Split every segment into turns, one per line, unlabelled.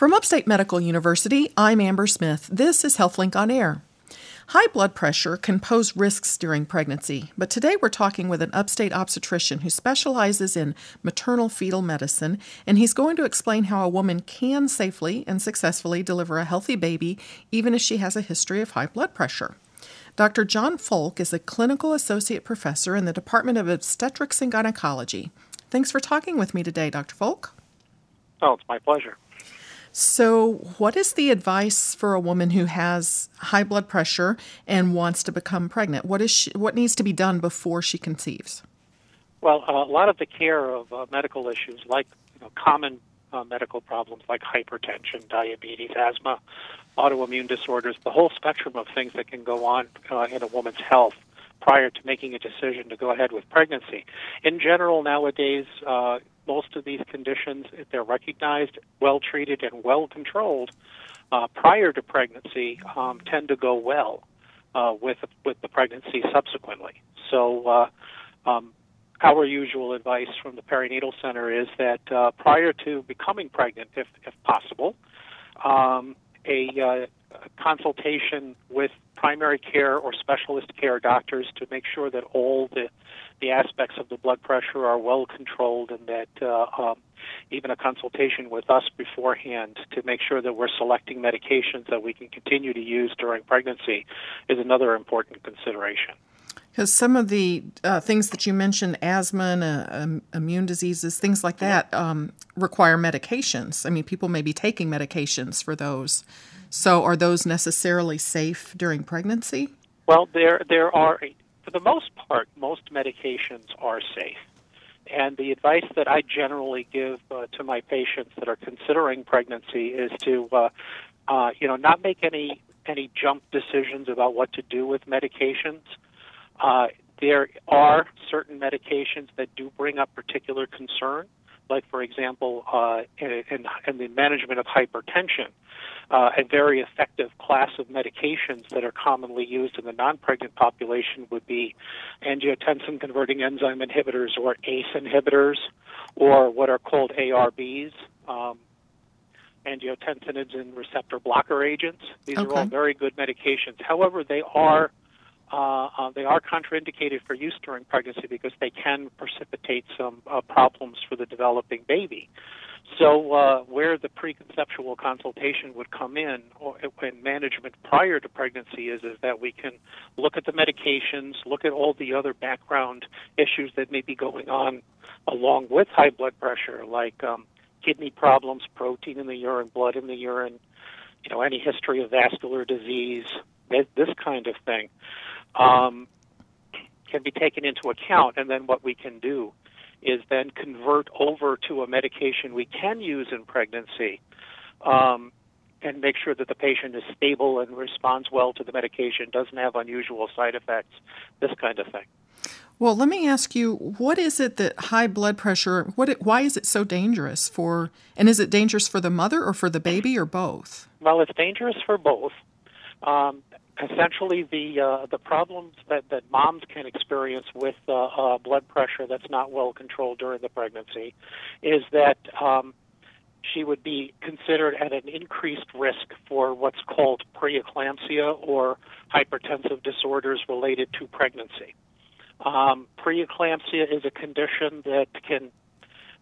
From Upstate Medical University, I'm Amber Smith. This is HealthLink on Air. High blood pressure can pose risks during pregnancy, but today we're talking with an upstate obstetrician who specializes in maternal fetal medicine, and he's going to explain how a woman can safely and successfully deliver a healthy baby even if she has a history of high blood pressure. Dr. John Folk is a clinical associate professor in the Department of Obstetrics and Gynecology. Thanks for talking with me today, Dr. Folk.
Oh, it's my pleasure.
So, what is the advice for a woman who has high blood pressure and wants to become pregnant? What is she, what needs to be done before she conceives?
Well, a lot of the care of uh, medical issues, like you know, common uh, medical problems like hypertension, diabetes, asthma, autoimmune disorders, the whole spectrum of things that can go on uh, in a woman's health prior to making a decision to go ahead with pregnancy. In general, nowadays, uh, most of these conditions, if they're recognized, well treated, and well controlled uh, prior to pregnancy, um, tend to go well uh, with with the pregnancy subsequently. So. Uh, um, our usual advice from the perinatal center is that uh, prior to becoming pregnant, if, if possible, um, a, uh, consultation with primary care or specialist care doctors to make sure that all the the aspects of the blood pressure are well controlled and that uh, um, even a consultation with us beforehand to make sure that we're selecting medications that we can continue to use during pregnancy is another important consideration.
Because some of the uh, things that you mentioned, asthma and uh, um, immune diseases, things like that, um, require medications. I mean, people may be taking medications for those. So, are those necessarily safe during pregnancy?
Well, there there are for the most part, most medications are safe. And the advice that I generally give uh, to my patients that are considering pregnancy is to, uh, uh, you know, not make any any jump decisions about what to do with medications. Uh, there are certain medications that do bring up particular concern, like, for example, uh, in, in the management of hypertension uh, a very effective class of medications that are commonly used in the non-pregnant population would be angiotensin converting enzyme inhibitors or ACE inhibitors or what are called ARBs. Um, angiotensin receptor blocker agents. These okay. are all very good medications. However, they are uh, uh, they are contraindicated for use during pregnancy because they can precipitate some uh, problems for the developing baby. So, uh, where the preconceptual consultation would come in, or in management prior to pregnancy, is is that we can look at the medications, look at all the other background issues that may be going on along with high blood pressure, like um, kidney problems, protein in the urine, blood in the urine, you know, any history of vascular disease, this kind of thing, um, can be taken into account. And then what we can do is then convert over to a medication we can use in pregnancy um, and make sure that the patient is stable and responds well to the medication, doesn't have unusual side effects, this kind of thing.
Well, let me ask you, what is it that high blood pressure, what it, why is it so dangerous for, and is it dangerous for the mother or for the baby or both?
Well, it's dangerous for both. Um, essentially the uh, the problems that, that moms can experience with uh, uh, blood pressure that's not well controlled during the pregnancy is that um, she would be considered at an increased risk for what's called preeclampsia or hypertensive disorders related to pregnancy. Um, preeclampsia is a condition that can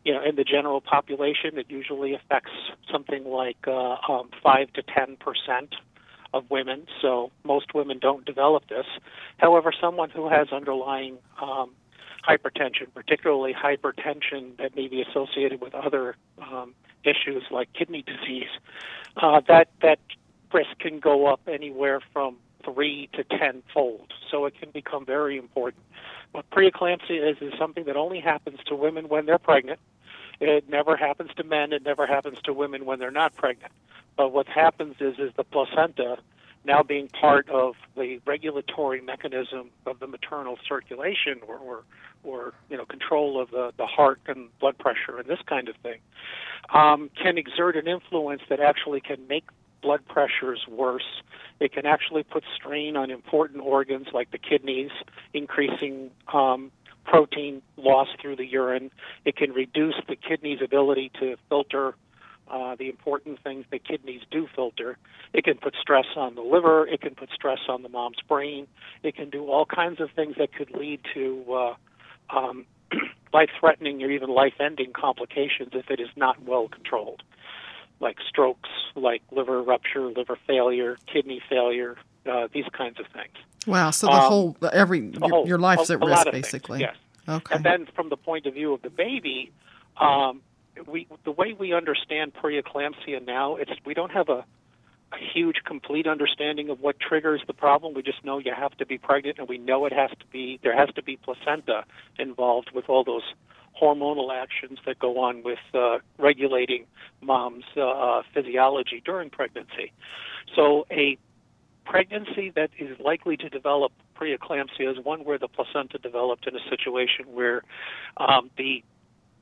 you know, in the general population, it usually affects something like uh, um, five to ten percent of women, so most women don't develop this. However, someone who has underlying um, hypertension, particularly hypertension that may be associated with other um, issues like kidney disease, uh, that that risk can go up anywhere from three to tenfold. So it can become very important. What preeclampsia is is something that only happens to women when they're pregnant. It never happens to men. It never happens to women when they're not pregnant. But what happens is is the placenta now being part of the regulatory mechanism of the maternal circulation or, or, or you know control of the, the heart and blood pressure and this kind of thing um, can exert an influence that actually can make blood pressures worse. It can actually put strain on important organs like the kidneys, increasing um, protein loss through the urine. It can reduce the kidney's ability to filter uh, the important things that kidneys do filter. It can put stress on the liver. It can put stress on the mom's brain. It can do all kinds of things that could lead to uh, um, life-threatening or even life-ending complications if it is not well controlled, like strokes, like liver rupture, liver failure, kidney failure, uh, these kinds of things.
Wow! So the um, whole every your, whole, your life's a, at risk, basically.
Things,
yes. Okay.
And then from the point of view of the baby, um, we the way we understand preeclampsia now, it's we don't have a, a huge complete understanding of what triggers the problem. We just know you have to be pregnant, and we know it has to be there has to be placenta involved with all those hormonal actions that go on with uh, regulating mom's uh, uh physiology during pregnancy. So a pregnancy that is likely to develop preeclampsia is one where the placenta developed in a situation where um, the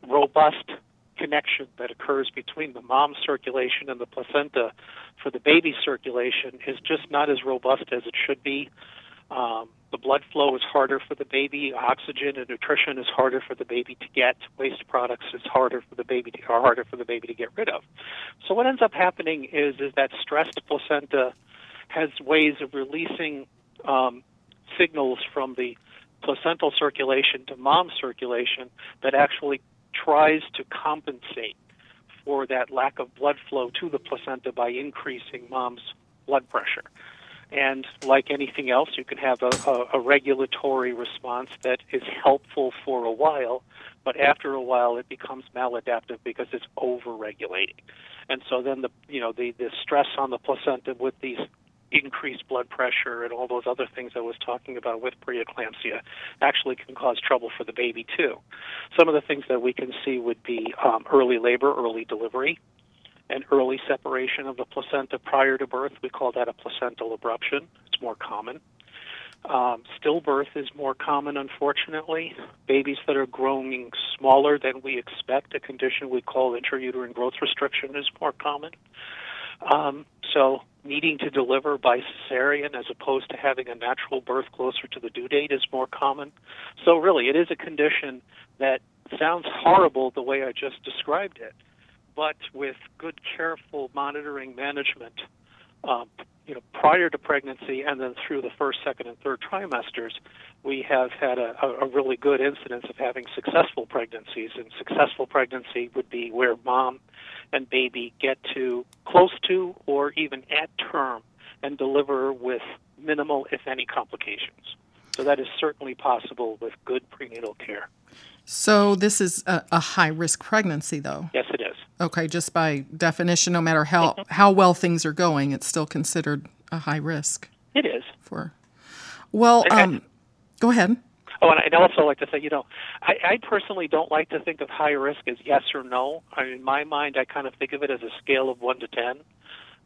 robust connection that occurs between the mom's circulation and the placenta for the baby's circulation is just not as robust as it should be. Um, the blood flow is harder for the baby. Oxygen and nutrition is harder for the baby to get. Waste products is harder for the baby to, are harder for the baby to get rid of. So what ends up happening is is that stressed placenta has ways of releasing um, signals from the placental circulation to mom's circulation that actually tries to compensate for that lack of blood flow to the placenta by increasing mom's blood pressure. And like anything else, you can have a, a, a regulatory response that is helpful for a while, but after a while it becomes maladaptive because it's over-regulating. And so then the you know the, the stress on the placenta with these increased blood pressure and all those other things I was talking about with preeclampsia actually can cause trouble for the baby too. Some of the things that we can see would be um, early labor, early delivery, and early separation of the placenta prior to birth. We call that a placental abruption. It's more common. Um, stillbirth is more common, unfortunately. Babies that are growing smaller than we expect, a condition we call intrauterine growth restriction, is more common. Um, so needing to deliver by cesarean as opposed to having a natural birth closer to the due date is more common. So really, it is a condition that sounds horrible the way I just described it, but with good, careful monitoring management, um, you know, prior to pregnancy and then through the first, second, and third trimesters, we have had a, a really good incidence of having successful pregnancies. And successful pregnancy would be where mom and baby get to close to or even at term and deliver with minimal, if any, complications. So that is certainly possible with good prenatal care.
So this is a, a high risk pregnancy, though.
Yes.
Okay, just by definition, no matter how mm-hmm. how well things are going, it's still considered a high risk.
It is.
For well, um, go ahead.
Oh, and I'd also like to say, you know, I, I personally don't like to think of high risk as yes or no. I mean, in my mind, I kind of think of it as a scale of one to ten,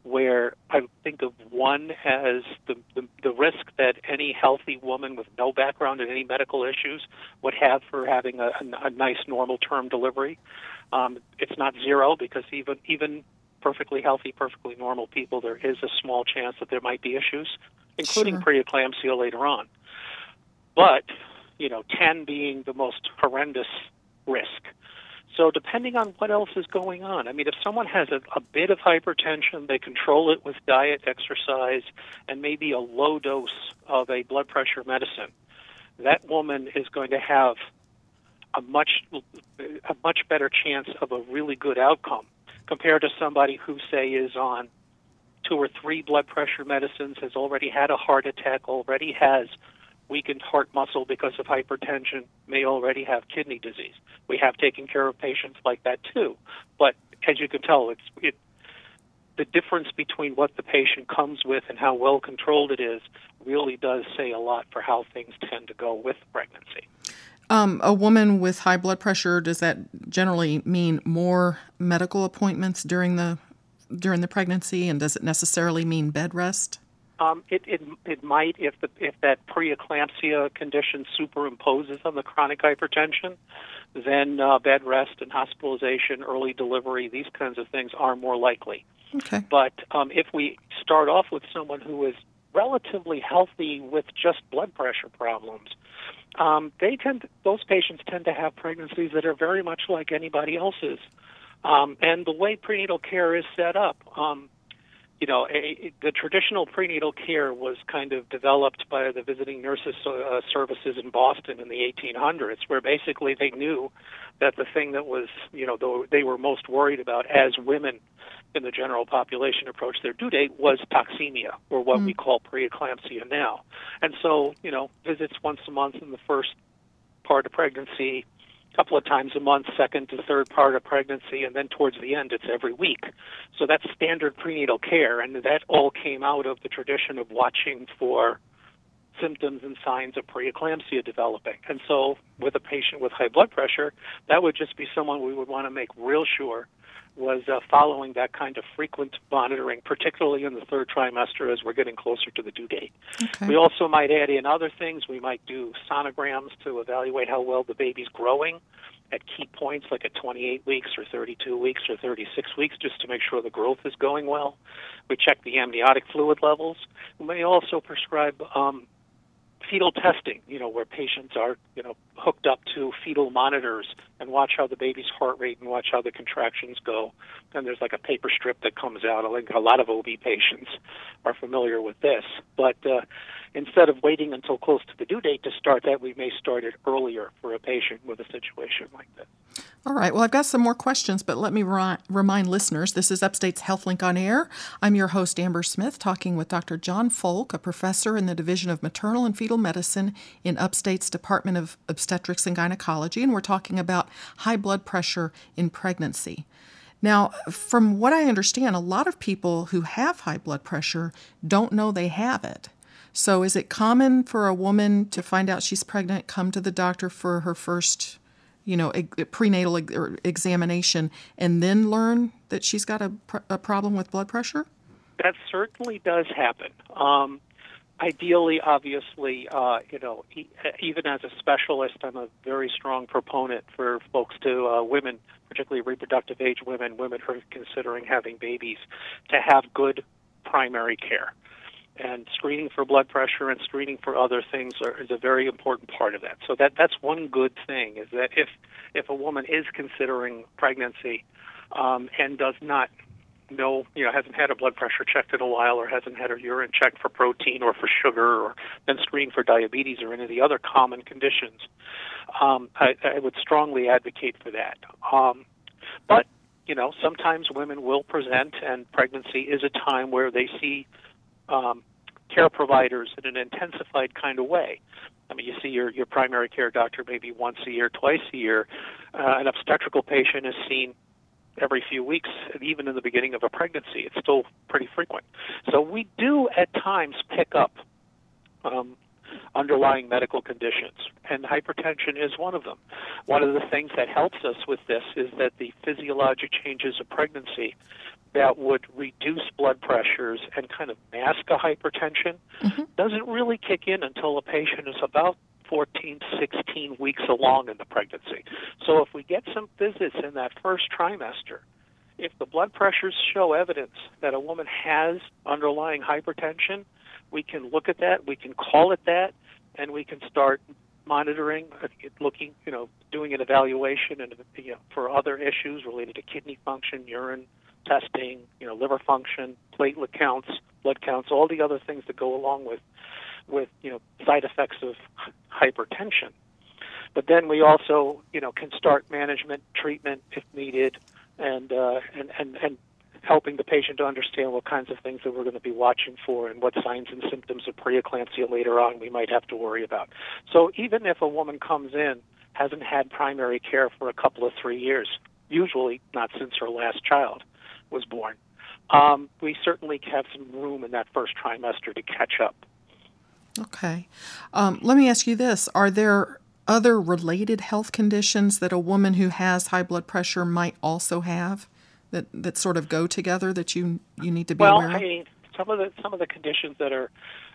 where I think of one as the, the the risk that any healthy woman with no background in any medical issues would have for having a, a, a nice normal term delivery. Um, it's not zero because even even perfectly healthy, perfectly normal people, there is a small chance that there might be issues, including sure. preeclampsia later on. But you know, 10 being the most horrendous risk. So depending on what else is going on, I mean, if someone has a, a bit of hypertension, they control it with diet, exercise, and maybe a low dose of a blood pressure medicine. That woman is going to have a much a much better chance of a really good outcome compared to somebody who say is on two or three blood pressure medicines, has already had a heart attack, already has weakened heart muscle because of hypertension may already have kidney disease. We have taken care of patients like that too. But as you can tell, it's it, the difference between what the patient comes with and how well controlled it is really does say a lot for how things tend to go with pregnancy.
Um, a woman with high blood pressure does that generally mean more medical appointments during the during the pregnancy, and does it necessarily mean bed rest?
Um, it, it it might if the if that preeclampsia condition superimposes on the chronic hypertension, then uh, bed rest and hospitalization, early delivery, these kinds of things are more likely.
Okay.
But um, if we start off with someone who is relatively healthy with just blood pressure problems, um, they tend to, those patients tend to have pregnancies that are very much like anybody else's. Um, and the way prenatal care is set up, um, you know, a, the traditional prenatal care was kind of developed by the visiting nurses uh, services in Boston in the 1800s, where basically they knew that the thing that was, you know, they were most worried about as women in the general population approached their due date was toxemia, or what mm. we call preeclampsia now. And so, you know, visits once a month in the first part of pregnancy, couple of times a month, second to third part of pregnancy, and then towards the end, it's every week. So that's standard prenatal care, and that all came out of the tradition of watching for symptoms and signs of preeclampsia developing. And so, with a patient with high blood pressure, that would just be someone we would want to make real sure was uh, following that kind of frequent monitoring, particularly in the third trimester as we're getting closer to the due date. Okay. We also might add in other things. We might do sonograms to evaluate how well the baby's growing at key points like at 28 weeks or 32 weeks or 36 weeks just to make sure the growth is going well. We check the amniotic fluid levels. We may also prescribe um, fetal testing, you know, where patients are, you know, hooked up to fetal monitors and watch how the baby's heart rate and watch how the contractions go. And there's like a paper strip that comes out. I think a lot of OB patients are familiar with this. But uh, instead of waiting until close to the due date to start that, we may start it earlier for a patient with a situation like this.
All right. Well, I've got some more questions, but let me ri- remind listeners this is Upstate's HealthLink on Air. I'm your host, Amber Smith, talking with Dr. John Folk, a professor in the Division of Maternal and Fetal Medicine in Upstate's Department of Obstetrics and Gynecology, and we're talking about high blood pressure in pregnancy. Now, from what I understand, a lot of people who have high blood pressure don't know they have it. So, is it common for a woman to find out she's pregnant, come to the doctor for her first you know, prenatal examination and then learn that she's got a, a problem with blood pressure?
That certainly does happen. Um, ideally, obviously, uh, you know, e- even as a specialist, I'm a very strong proponent for folks to uh, women, particularly reproductive age women, women who are considering having babies, to have good primary care and screening for blood pressure and screening for other things are, is a very important part of that. So that that's one good thing is that if if a woman is considering pregnancy um, and does not know, you know, hasn't had a blood pressure checked in a while or hasn't had her urine checked for protein or for sugar or been screened for diabetes or any of the other common conditions, um, I, I would strongly advocate for that. Um, but you know, sometimes women will present, and pregnancy is a time where they see um, care providers in an intensified kind of way. I mean, you see your, your primary care doctor maybe once a year, twice a year. Uh, an obstetrical patient is seen every few weeks, even in the beginning of a pregnancy. It's still pretty frequent. So we do at times pick up um, underlying medical conditions, and hypertension is one of them. One of the things that helps us with this is that the physiologic changes of pregnancy that would reduce blood pressures and kind of mask a hypertension mm-hmm. doesn't really kick in until a patient is about 14, 16 weeks along in the pregnancy. So if we get some visits in that first trimester, if the blood pressures show evidence that a woman has underlying hypertension, we can look at that, we can call it that, and we can start monitoring, uh, looking, you know, doing an evaluation and you know, for other issues related to kidney function, urine testing, you know, liver function, platelet counts, blood counts, all the other things that go along with with you know side effects of hypertension. But then we also you know can start management treatment if needed, and uh, and and and helping the patient to understand what kinds of things that we're going to be watching for and what signs and symptoms of preeclampsia later on we might have to worry about. So even if a woman comes in hasn't had primary care for a couple of three years, usually not since her last child, was born. Um, we certainly have some room in that first trimester to catch up.
Okay. Um, let me ask you this Are there other related health conditions that a woman who has high blood pressure might also have that, that sort of go together that you, you need to be
well,
aware of?
I mean, some of the some of the conditions that are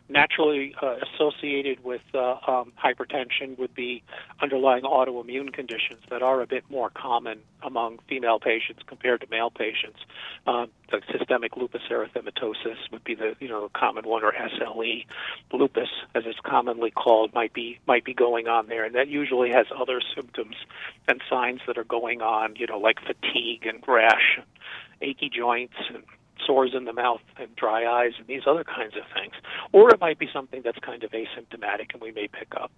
naturally uh, associated with uh, um, hypertension would be underlying autoimmune conditions that are a bit more common among female patients compared to male patients. Um, the systemic lupus erythematosus would be the you know common one, or SLE, lupus as it's commonly called, might be might be going on there, and that usually has other symptoms and signs that are going on, you know, like fatigue and rash, achy joints, and sores in the mouth and dry eyes and these other kinds of things. Or it might be something that's kind of asymptomatic and we may pick up.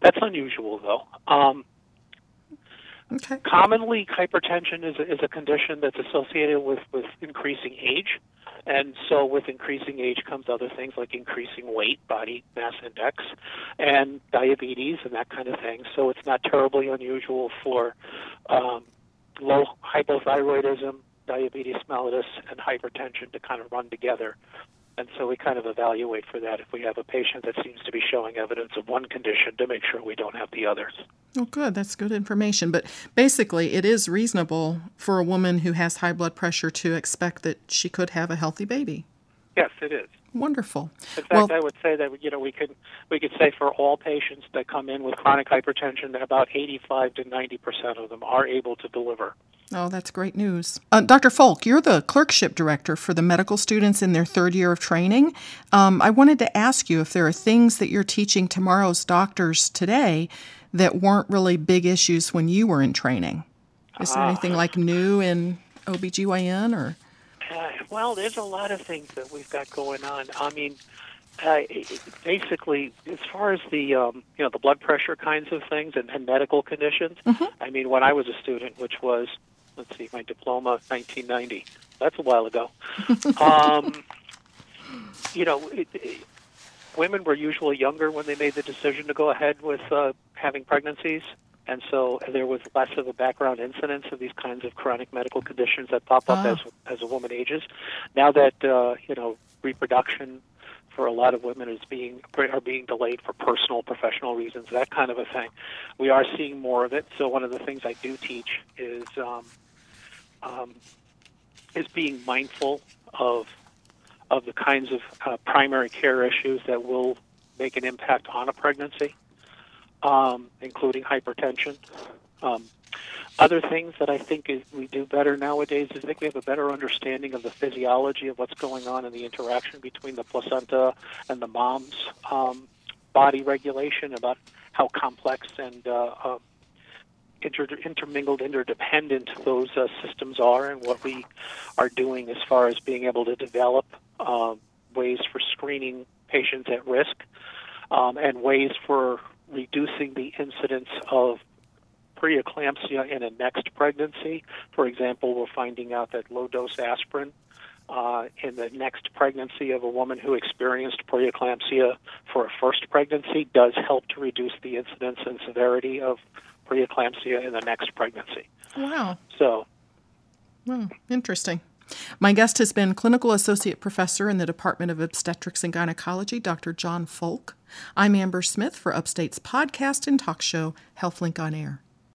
That's unusual though. Um,
okay.
Commonly, hypertension is a, is a condition that's associated with, with increasing age. And so, with increasing age comes other things like increasing weight, body mass index, and diabetes and that kind of thing. So, it's not terribly unusual for um, low hypothyroidism, diabetes mellitus and hypertension to kind of run together. And so we kind of evaluate for that if we have a patient that seems to be showing evidence of one condition to make sure we don't have the others.
Oh, good. That's good information. But basically, it is reasonable for a woman who has high blood pressure to expect that she could have a healthy baby.
Yes, it is.
Wonderful.
In fact, well, I would say that you know we could we could say for all patients that come in with chronic hypertension, that about 85 to 90 percent of them are able to deliver.
Oh, that's great news. Uh, Dr. Folk, you're the clerkship director for the medical students in their third year of training. Um, I wanted to ask you if there are things that you're teaching tomorrow's doctors today that weren't really big issues when you were in training. Is there uh, anything like new in OBGYN or?
Uh, well, there's a lot of things that we've got going on. I mean, uh, basically, as far as the um, you know the blood pressure kinds of things and, and medical conditions, mm-hmm. I mean, when I was a student, which was let's see, my diploma, 1990. That's a while ago. um, you know, it, it, women were usually younger when they made the decision to go ahead with uh, having pregnancies, and so there was less of a background incidence of these kinds of chronic medical conditions that pop up ah. as as a woman ages. Now that uh, you know reproduction for a lot of women is being are being delayed for personal professional reasons that kind of a thing we are seeing more of it so one of the things i do teach is um, um, is being mindful of of the kinds of uh, primary care issues that will make an impact on a pregnancy, um, including hypertension. Um, other things that I think is we do better nowadays is I think we have a better understanding of the physiology of what's going on and the interaction between the placenta and the mom's um, body regulation, about how complex and uh, uh, inter- intermingled, interdependent those uh, systems are, and what we are doing as far as being able to develop uh, ways for screening patients at risk um, and ways for reducing the incidence of preeclampsia in a next pregnancy. For example, we're finding out that low dose aspirin uh, in the next pregnancy of a woman who experienced preeclampsia for a first pregnancy does help to reduce the incidence and severity of preeclampsia in the next pregnancy.
Wow.
So,
well, interesting. My guest has been Clinical Associate Professor in the Department of Obstetrics and Gynecology, Dr. John Folk. I'm Amber Smith for Upstate's podcast and talk show, HealthLink on Air.